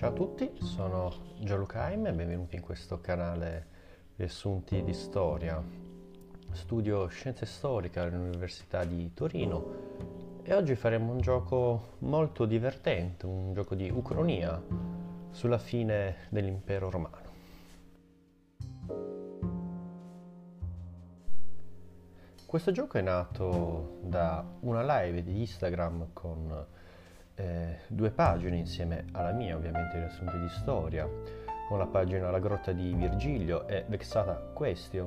Ciao a tutti, sono Gianluca Haim e benvenuti in questo canale Riassunti di Storia. Studio Scienze Storiche all'Università di Torino e oggi faremo un gioco molto divertente, un gioco di ucronia sulla fine dell'impero romano. Questo gioco è nato da una live di Instagram con eh, due pagine insieme alla mia, ovviamente riassunti di storia, con la pagina La grotta di Virgilio e Vexata Questio.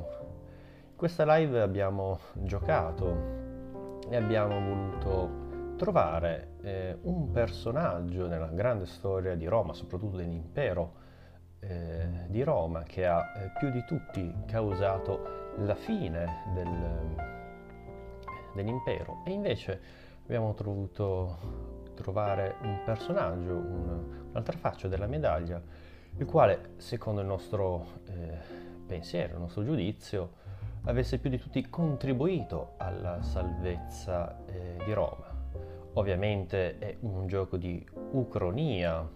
In questa live abbiamo giocato e abbiamo voluto trovare eh, un personaggio nella grande storia di Roma, soprattutto dell'impero eh, di Roma, che ha eh, più di tutti causato la fine del, dell'impero e invece abbiamo dovuto trovare un personaggio, un, un'altra faccia della medaglia, il quale, secondo il nostro eh, pensiero, il nostro giudizio, avesse più di tutti contribuito alla salvezza eh, di Roma. Ovviamente è un gioco di ucronia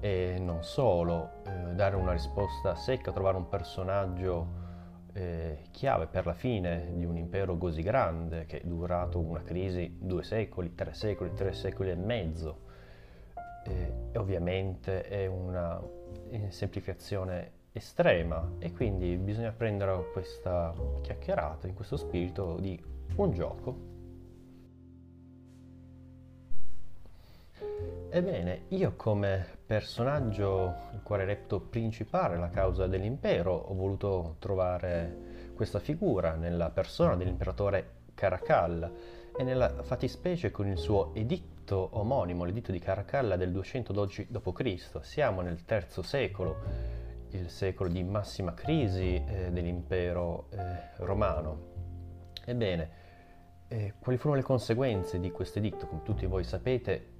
e non solo, eh, dare una risposta secca, trovare un personaggio eh, chiave per la fine di un impero così grande che è durato una crisi due secoli, tre secoli, tre secoli e mezzo. Eh, e ovviamente è una semplificazione estrema e quindi bisogna prendere questa chiacchierata in questo spirito di un gioco Ebbene, io come personaggio, il quale reputo principale la causa dell'impero, ho voluto trovare questa figura nella persona dell'imperatore Caracalla e nella fattispecie con il suo editto omonimo, l'editto di Caracalla del 212 d.C. Siamo nel III secolo, il secolo di massima crisi eh, dell'impero eh, romano. Ebbene, eh, quali furono le conseguenze di questo editto? Come tutti voi sapete,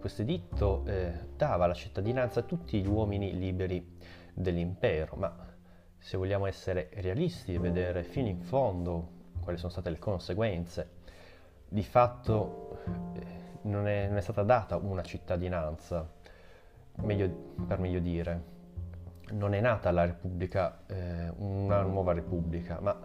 questo editto eh, dava la cittadinanza a tutti gli uomini liberi dell'impero, ma se vogliamo essere realisti e vedere fino in fondo quali sono state le conseguenze, di fatto eh, non, è, non, è, stata data una cittadinanza, meglio, per meglio dire, non è nata la Repubblica, eh, una nuova Repubblica, ma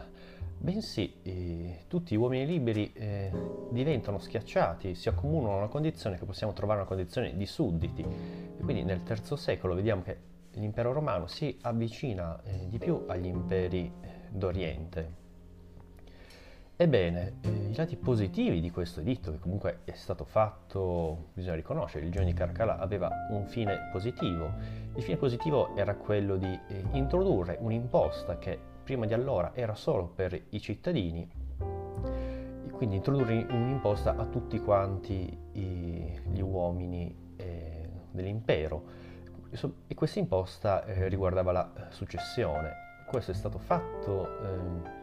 bensì eh, tutti gli uomini liberi eh, diventano schiacciati, si accomunano a una condizione che possiamo trovare una condizione di sudditi. E quindi nel III secolo vediamo che l'impero romano si avvicina eh, di più agli imperi eh, d'Oriente. Ebbene, eh, i lati positivi di questo editto, che comunque è stato fatto, bisogna riconoscere, il giorno di Carcala aveva un fine positivo. Il fine positivo era quello di eh, introdurre un'imposta che prima di allora era solo per i cittadini, quindi introdurre un'imposta a tutti quanti i, gli uomini eh, dell'impero e questa imposta eh, riguardava la successione. Questo è stato fatto eh,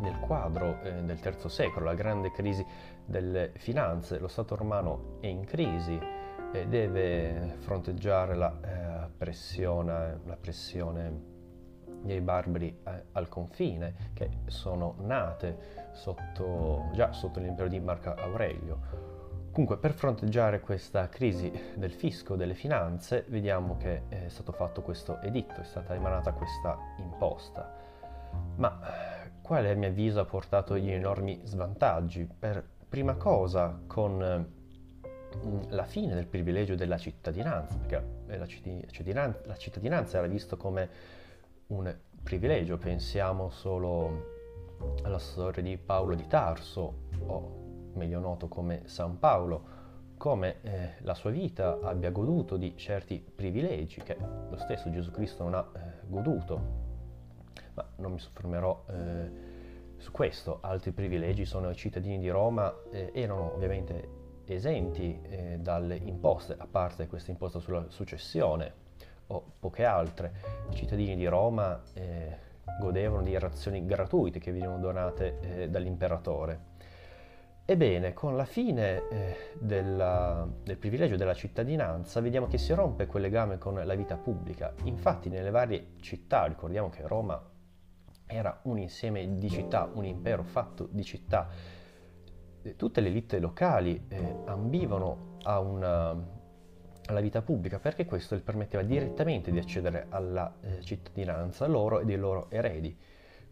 nel quadro eh, del III secolo, la grande crisi delle finanze, lo Stato romano è in crisi e deve fronteggiare la eh, pressione, la pressione dei barbari eh, al confine, che sono nate sotto, già sotto l'impero di Marco Aurelio. Comunque, per fronteggiare questa crisi del fisco, delle finanze, vediamo che è stato fatto questo editto, è stata emanata questa imposta. Ma quale a mio avviso ha portato gli enormi svantaggi? Per prima cosa, con mm, la fine del privilegio della cittadinanza, perché la cittadinanza, la cittadinanza era vista come un privilegio, pensiamo solo alla storia di Paolo di Tarso, o meglio noto come San Paolo, come eh, la sua vita abbia goduto di certi privilegi che lo stesso Gesù Cristo non ha eh, goduto. Ma non mi soffermerò eh, su questo, altri privilegi sono i cittadini di Roma, eh, erano ovviamente esenti eh, dalle imposte, a parte questa imposta sulla successione, o poche altre. I cittadini di Roma eh, godevano di razioni gratuite che venivano donate eh, dall'imperatore. Ebbene, con la fine eh, della, del privilegio della cittadinanza vediamo che si rompe quel legame con la vita pubblica. Infatti nelle varie città, ricordiamo che Roma era un insieme di città, un impero fatto di città, tutte le elite locali eh, ambivano a una alla vita pubblica perché questo gli permetteva direttamente di accedere alla eh, cittadinanza loro e dei loro eredi.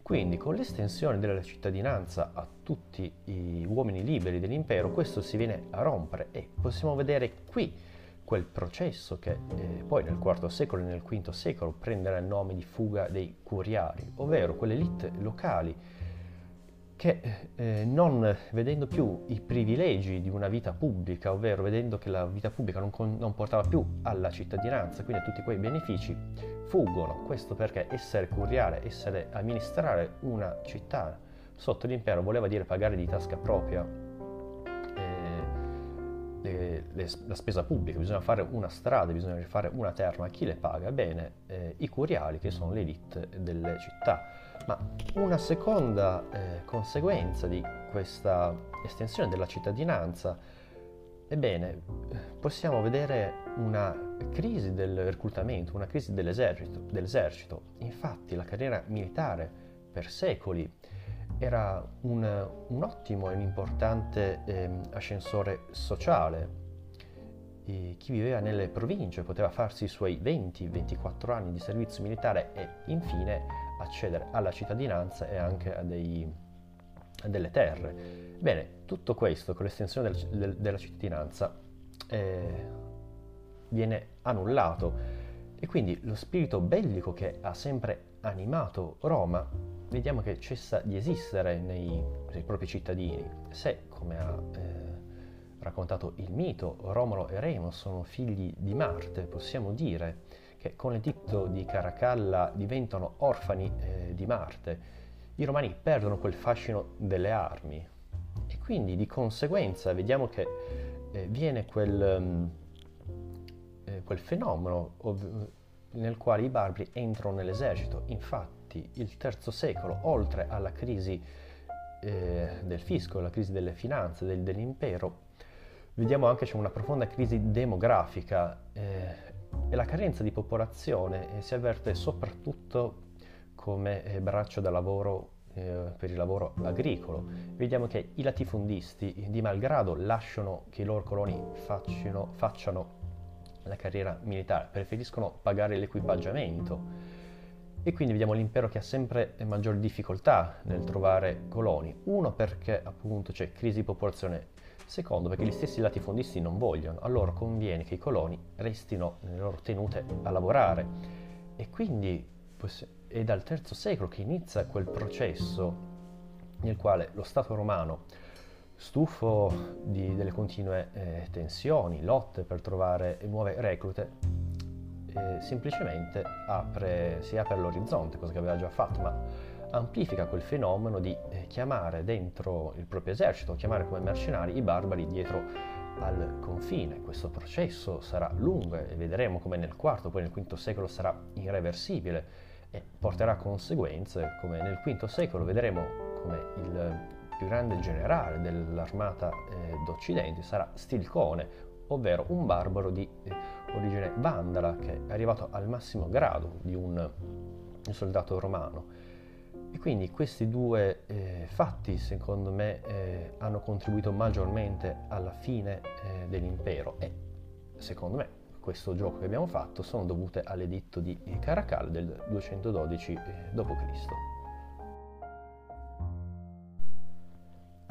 Quindi con l'estensione della cittadinanza a tutti gli uomini liberi dell'impero questo si viene a rompere e possiamo vedere qui quel processo che eh, poi nel IV secolo e nel V secolo prenderà il nome di fuga dei curiari, ovvero quelle elite locali che eh, non vedendo più i privilegi di una vita pubblica, ovvero vedendo che la vita pubblica non, con, non, portava più alla cittadinanza, quindi a tutti quei benefici, fuggono. Questo perché essere curiale, essere amministrare una città sotto l'impero voleva dire pagare di tasca propria eh, le, le, la spesa pubblica, bisogna fare una strada, bisogna fare una terma, chi le paga? Bene, eh, i curiali che sono l'elite delle città ma una seconda eh, conseguenza di questa estensione della cittadinanza, ebbene, possiamo vedere una crisi del reclutamento, una crisi dell'esercito. dell'esercito. Infatti la carriera militare per secoli era un, un ottimo e un importante eh, ascensore sociale. E chi viveva nelle province poteva farsi i suoi 20-24 anni di servizio militare e infine accedere alla cittadinanza e anche a, dei, a delle terre. Bene, tutto questo con l'estensione del, del, della cittadinanza eh, viene annullato e quindi lo spirito bellico che ha sempre animato Roma vediamo che cessa di esistere nei, nei propri cittadini. Se, come ha eh, raccontato il mito, Romolo e Remo sono figli di Marte, possiamo dire che con l'editto di Caracalla diventano orfani eh, di Marte, i romani perdono quel fascino delle armi e quindi di conseguenza vediamo che eh, viene quel, um, quel fenomeno ov- nel quale i barbari entrano nell'esercito. Infatti il III secolo, oltre alla crisi eh, del fisco, la crisi delle finanze, del, dell'impero, vediamo anche c'è una profonda crisi demografica eh, e la carenza di popolazione eh, si avverte soprattutto come eh, braccio da lavoro eh, per il lavoro agricolo. Vediamo che i latifondisti di malgrado lasciano che i loro coloni facciano, facciano la carriera militare, preferiscono pagare l'equipaggiamento e quindi vediamo l'impero che ha sempre maggiori difficoltà nel trovare coloni. Uno perché appunto c'è crisi di popolazione Secondo, perché gli stessi latifondisti non vogliono, a loro conviene che i coloni restino nelle loro tenute a lavorare. E quindi è dal III secolo che inizia quel processo nel quale lo Stato romano, stufo di, delle continue eh, tensioni, lotte per trovare nuove reclute, eh, semplicemente apre, si apre all'orizzonte, cosa che aveva già fatto, ma amplifica quel fenomeno di eh, chiamare dentro il proprio esercito, chiamare come mercenari i barbari dietro al confine. Questo processo sarà lungo e vedremo come nel IV, poi nel V secolo sarà irreversibile e porterà conseguenze come nel V secolo vedremo come il più grande generale dell'armata eh, d'Occidente sarà Stilcone, ovvero un barbaro di eh, origine vandala che è arrivato al massimo grado di un, soldato romano e quindi questi due eh, fatti, secondo me, eh, hanno contribuito maggiormente alla fine eh, dell'impero e, secondo me, questo gioco che abbiamo fatto sono dovute all'editto di Caracal del 212 d.C.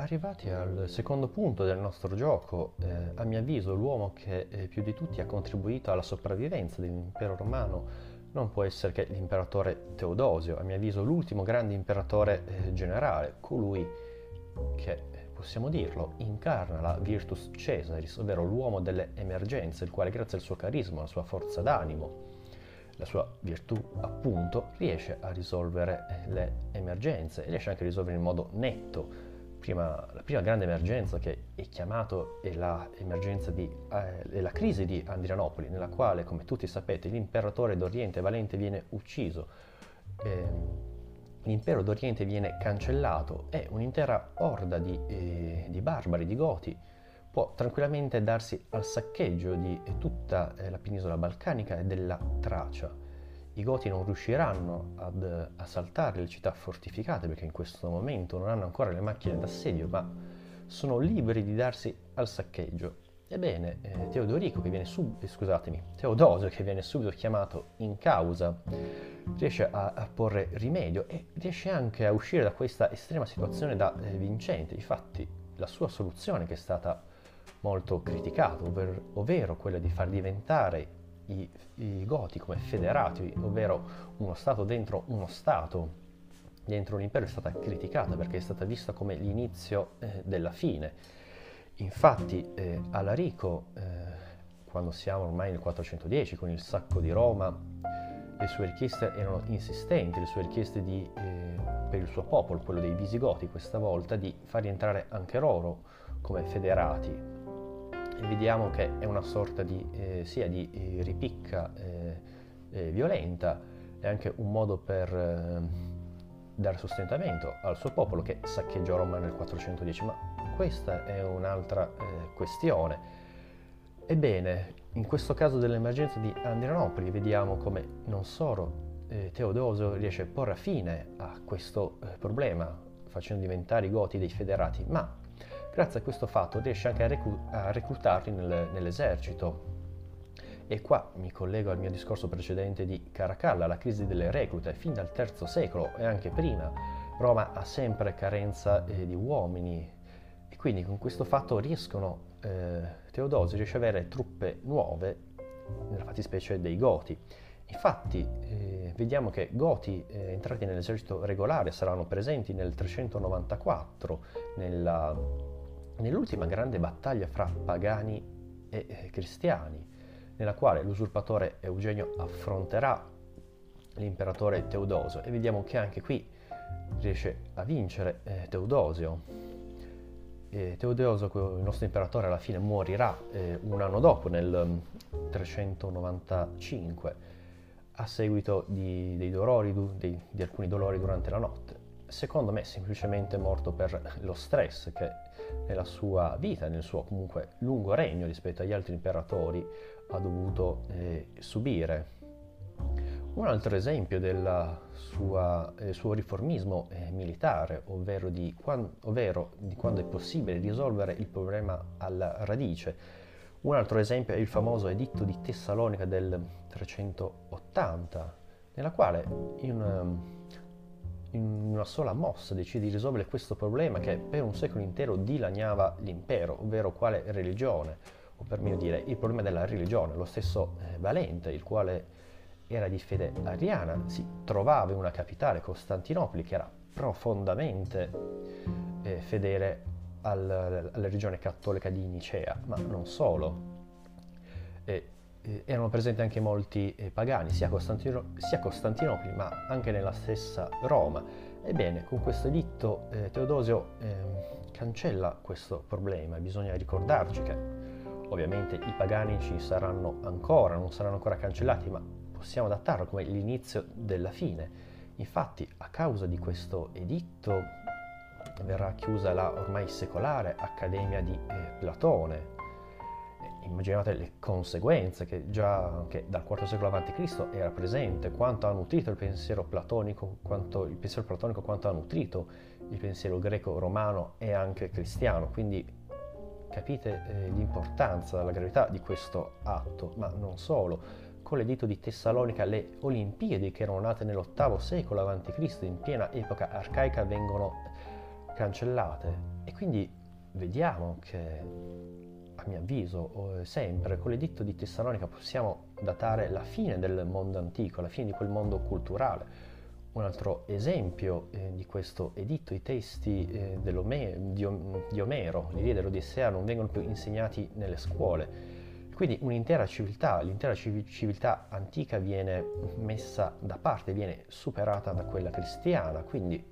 Arrivati al secondo punto del nostro gioco, eh, a mio avviso l'uomo che eh, più di tutti ha contribuito alla sopravvivenza dell'impero romano non può essere che l'imperatore Teodosio, a mio avviso l'ultimo grande imperatore eh, generale, colui che, possiamo dirlo, incarna la virtus Caesaris, ovvero l'uomo delle emergenze, il quale grazie al suo carisma, alla sua forza d'animo, la sua virtù appunto, riesce a risolvere eh, le emergenze e riesce anche a risolvere in modo netto prima, la prima grande emergenza che è chiamata è la, di, eh, è la crisi di Andrianopoli, nella quale, come tutti sapete, l'imperatore d'Oriente Valente viene ucciso, eh, l'impero d'Oriente viene cancellato e un'intera orda di, eh, di barbari, di goti, può tranquillamente darsi al saccheggio di tutta eh, la penisola balcanica e della Tracia i Goti non riusciranno ad assaltare le città fortificate perché in questo momento non hanno ancora le macchine d'assedio, ma sono liberi di darsi al saccheggio. Ebbene, eh, Teodorico, che viene sub- eh, scusatemi, Teodosio, che viene subito chiamato in causa, riesce a, a, porre rimedio e riesce anche a uscire da questa estrema situazione da eh, vincente. Infatti, la sua soluzione, che è stata molto criticata, ovvero, ovvero quella di far diventare i, i Goti come federati, ovvero uno Stato dentro uno Stato, dentro un impero, è stata criticata perché è stata vista come l'inizio eh, della fine Infatti eh, Alarico, eh, quando siamo ormai nel 410 con il sacco di Roma, le sue richieste erano insistenti, le sue richieste di, eh, per il suo popolo, quello dei Visigoti questa volta, di far rientrare anche loro come federati. Vediamo che è una sorta di, eh, sia di eh, ripicca eh, violenta e anche un modo per dare sostentamento al suo popolo che saccheggiò Roma nel 410, ma questa è un'altra eh, questione. Ebbene, in questo caso dell'emergenza di Andrianopoli vediamo come non solo eh, Teodosio riesce a porre fine a questo eh, problema, facendo diventare i Goti dei federati, ma grazie a questo fatto riesce anche a, reclu- a reclutarli nel, nell'esercito. E qua mi collego al mio discorso precedente di Caracalla, la crisi delle reclute, fin dal III secolo e anche prima. Roma ha sempre carenza eh, di uomini, quindi con questo fatto riescono, eh, Teodosio riesce ad avere truppe nuove, nella fattispecie dei Goti. Infatti eh, vediamo che Goti eh, entrati nell'esercito regolare saranno presenti nel 394, nella, nell'ultima grande battaglia fra pagani e eh, cristiani, nella quale l'usurpatore Eugenio affronterà l'imperatore Teodosio e vediamo che anche qui riesce a vincere eh, Teodosio eh, Teodosio, il nostro imperatore, alla fine morirà eh, un anno dopo, nel 395, mm, a seguito di, dei dolori, di, di alcuni dolori durante la notte. Secondo me semplicemente morto per lo stress che nella sua vita, nel suo comunque lungo regno rispetto agli altri imperatori, ha dovuto eh, subire. Un altro esempio del suo riformismo eh, militare, ovvero di, quando, ovvero di quando è possibile risolvere il problema alla radice. Un altro esempio è il famoso editto di Tessalonica del 380, nella quale in, in una sola mossa decide di risolvere questo problema che per un secolo intero dilaniava l'impero, ovvero quale religione, o per meglio dire il problema della religione, lo stesso eh, Valente, il quale era di fede ariana, si trovava in una capitale, Costantinopoli, che era profondamente eh, fedele al, alla religione cattolica di Nicea, ma non solo. Eh, eh, erano presenti anche molti eh, pagani, sia a, Costantino, sia Costantinopoli, ma anche nella stessa Roma. Ebbene, con questo editto eh, Teodosio ehm, cancella questo problema bisogna ricordarci che ovviamente i pagani ci saranno ancora, non saranno ancora cancellati, ma possiamo adattarlo come l'inizio della fine. Infatti, a causa di questo editto verrà chiusa la ormai secolare Accademia di eh, Platone. Immaginate le conseguenze che già che dal IV secolo a.C. era presente, quanto ha nutrito il pensiero platonico, quanto il pensiero platonico quanto ha nutrito il pensiero greco-romano e anche cristiano. Quindi capite eh, l'importanza, la gravità di questo atto, ma non solo con l'editto di Tessalonica le Olimpiadi che erano nate nell'VIII secolo a.C. in piena epoca arcaica vengono cancellate e quindi vediamo che a mio avviso sempre con l'editto di Tessalonica possiamo datare la fine del mondo antico, la fine di quel mondo culturale. Un altro esempio eh, di questo editto, i testi eh, di, Omero, l'idea dell'Odissea non vengono più insegnati nelle scuole quindi un'intera civiltà, l'intera civiltà antica viene messa da parte, viene superata da quella cristiana, quindi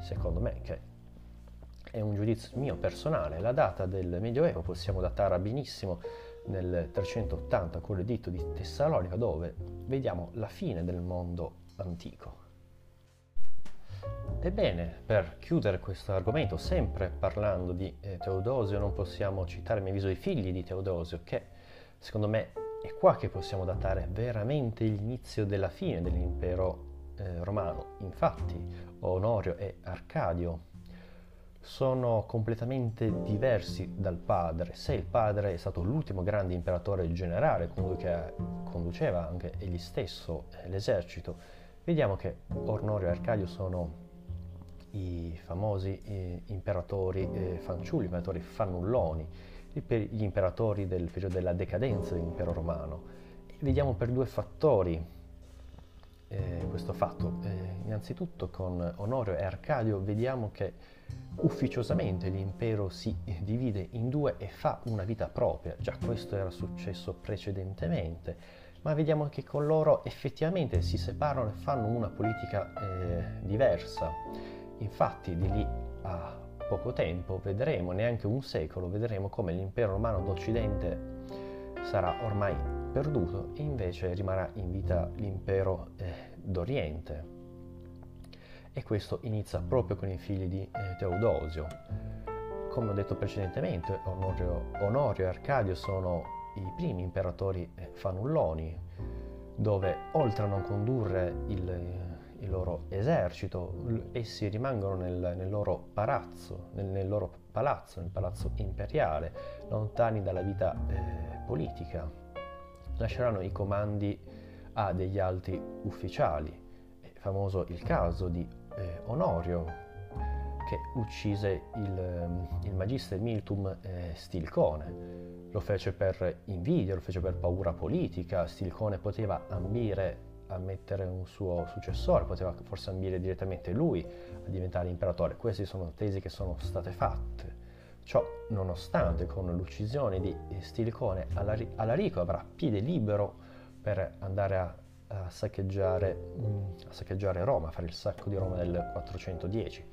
secondo me che è un giudizio mio personale, la data del Medioevo possiamo datare benissimo nel 380 con l'editto di Tessalonica dove vediamo la fine del mondo antico. Ebbene, per chiudere questo argomento, sempre parlando di eh, Teodosio, non possiamo citare a mio avviso i figli di Teodosio che Secondo me è qua che possiamo datare veramente l'inizio della fine dell'impero eh, romano. Infatti Onorio e Arcadio sono completamente diversi dal padre. Se il padre è stato l'ultimo grande imperatore generale, colui che conduceva anche egli stesso eh, l'esercito, vediamo che Ornorio e Arcadio sono i famosi eh, imperatori eh, fanciulli, imperatori fannulloni, gli imperatori del periodo della decadenza dell'impero romano. E vediamo per due fattori eh, questo fatto. Eh, innanzitutto con Onorio e Arcadio vediamo che ufficiosamente l'impero si divide in due e fa una vita propria. Già questo era successo precedentemente, ma vediamo che con loro effettivamente si separano e fanno una politica eh, diversa. Infatti di lì a poco tempo vedremo, neanche un secolo, vedremo come l'impero romano d'Occidente sarà ormai perduto e invece rimarrà in vita l'impero eh, d'Oriente. E questo inizia proprio con i figli di eh, Teodosio. Come ho detto precedentemente, Onorio, Onorio e Arcadio sono i primi imperatori eh, fanulloni, dove oltre a non condurre il, il loro esercito, essi rimangono nel, nel loro palazzo, nel, nel, loro palazzo, nel palazzo imperiale, lontani dalla vita eh, politica. Lasceranno i comandi a degli alti ufficiali. È famoso il caso di eh, Onorio che uccise il, il magister Miltum eh, Stilcone. Lo fece per invidia, lo fece per paura politica. Stilcone poteva ambire a mettere un suo successore, poteva forse ambire direttamente lui a diventare imperatore. Queste sono tesi che sono state fatte. Ciò nonostante con l'uccisione di Stilicone Alarico avrà piede libero per andare a, a, saccheggiare, mm, a, saccheggiare, Roma, a fare il sacco di Roma del 410.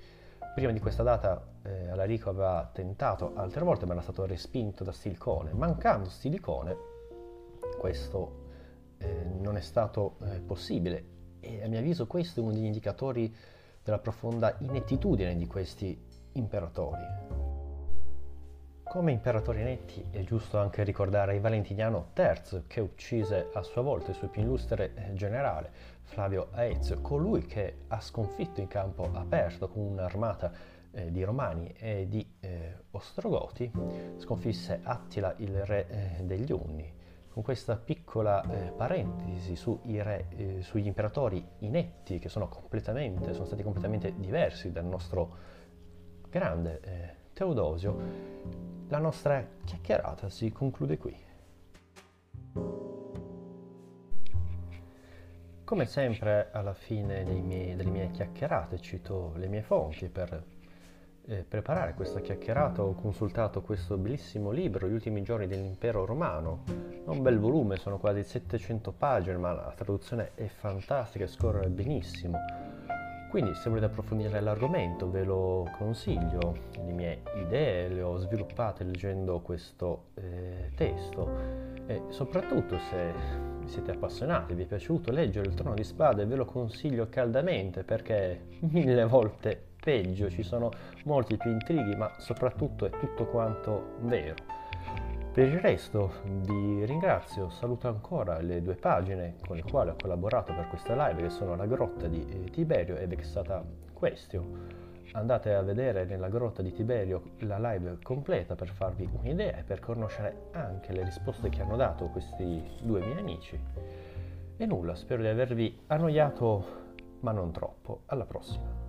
Prima di questa data eh, Alarico aveva tentato altre volte ma era stato respinto da Stilicone. Mancando Stilicone, questo eh, non è stato eh, possibile e a mio avviso questo è uno degli indicatori della profonda inettitudine di questi imperatori. Come imperatori inetti è giusto anche ricordare Valentiniano III che uccise a sua volta il suo più illustre eh, generale Flavio Aezio, colui che ha sconfitto in campo aperto con un'armata eh, di Romani e di eh, Ostrogoti, sconfisse Attila il re eh, degli Unni. Con questa piccola eh, parentesi re, eh, sugli imperatori inetti che sono, sono, stati completamente diversi dal nostro grande Teodosio, la nostra chiacchierata si conclude qui. Come sempre alla fine miei, delle mie chiacchierate cito le mie fonti per eh, preparare questa chiacchierata ho consultato questo bellissimo libro, Gli ultimi giorni dell'impero romano. È un bel volume, sono quasi 700 pagine, ma la traduzione è fantastica e scorre benissimo. Quindi se volete approfondire l'argomento ve lo consiglio, le mie idee le ho sviluppate leggendo questo eh, testo. E soprattutto se siete appassionati, vi è piaciuto leggere il Trono di Spade ve lo consiglio caldamente perché mille volte peggio, ci sono molti più intrighi, ma soprattutto è tutto quanto vero. Per il resto vi ringrazio, saluto ancora le due pagine con le quali ho collaborato per questa live che sono la grotta di eh, Tiberio e Vexata Questio. Andate a vedere nella grotta di Tiberio la live completa per farvi un'idea e per conoscere anche le risposte che hanno dato questi due miei amici. E nulla, spero di avervi annoiato, ma non troppo. Alla prossima.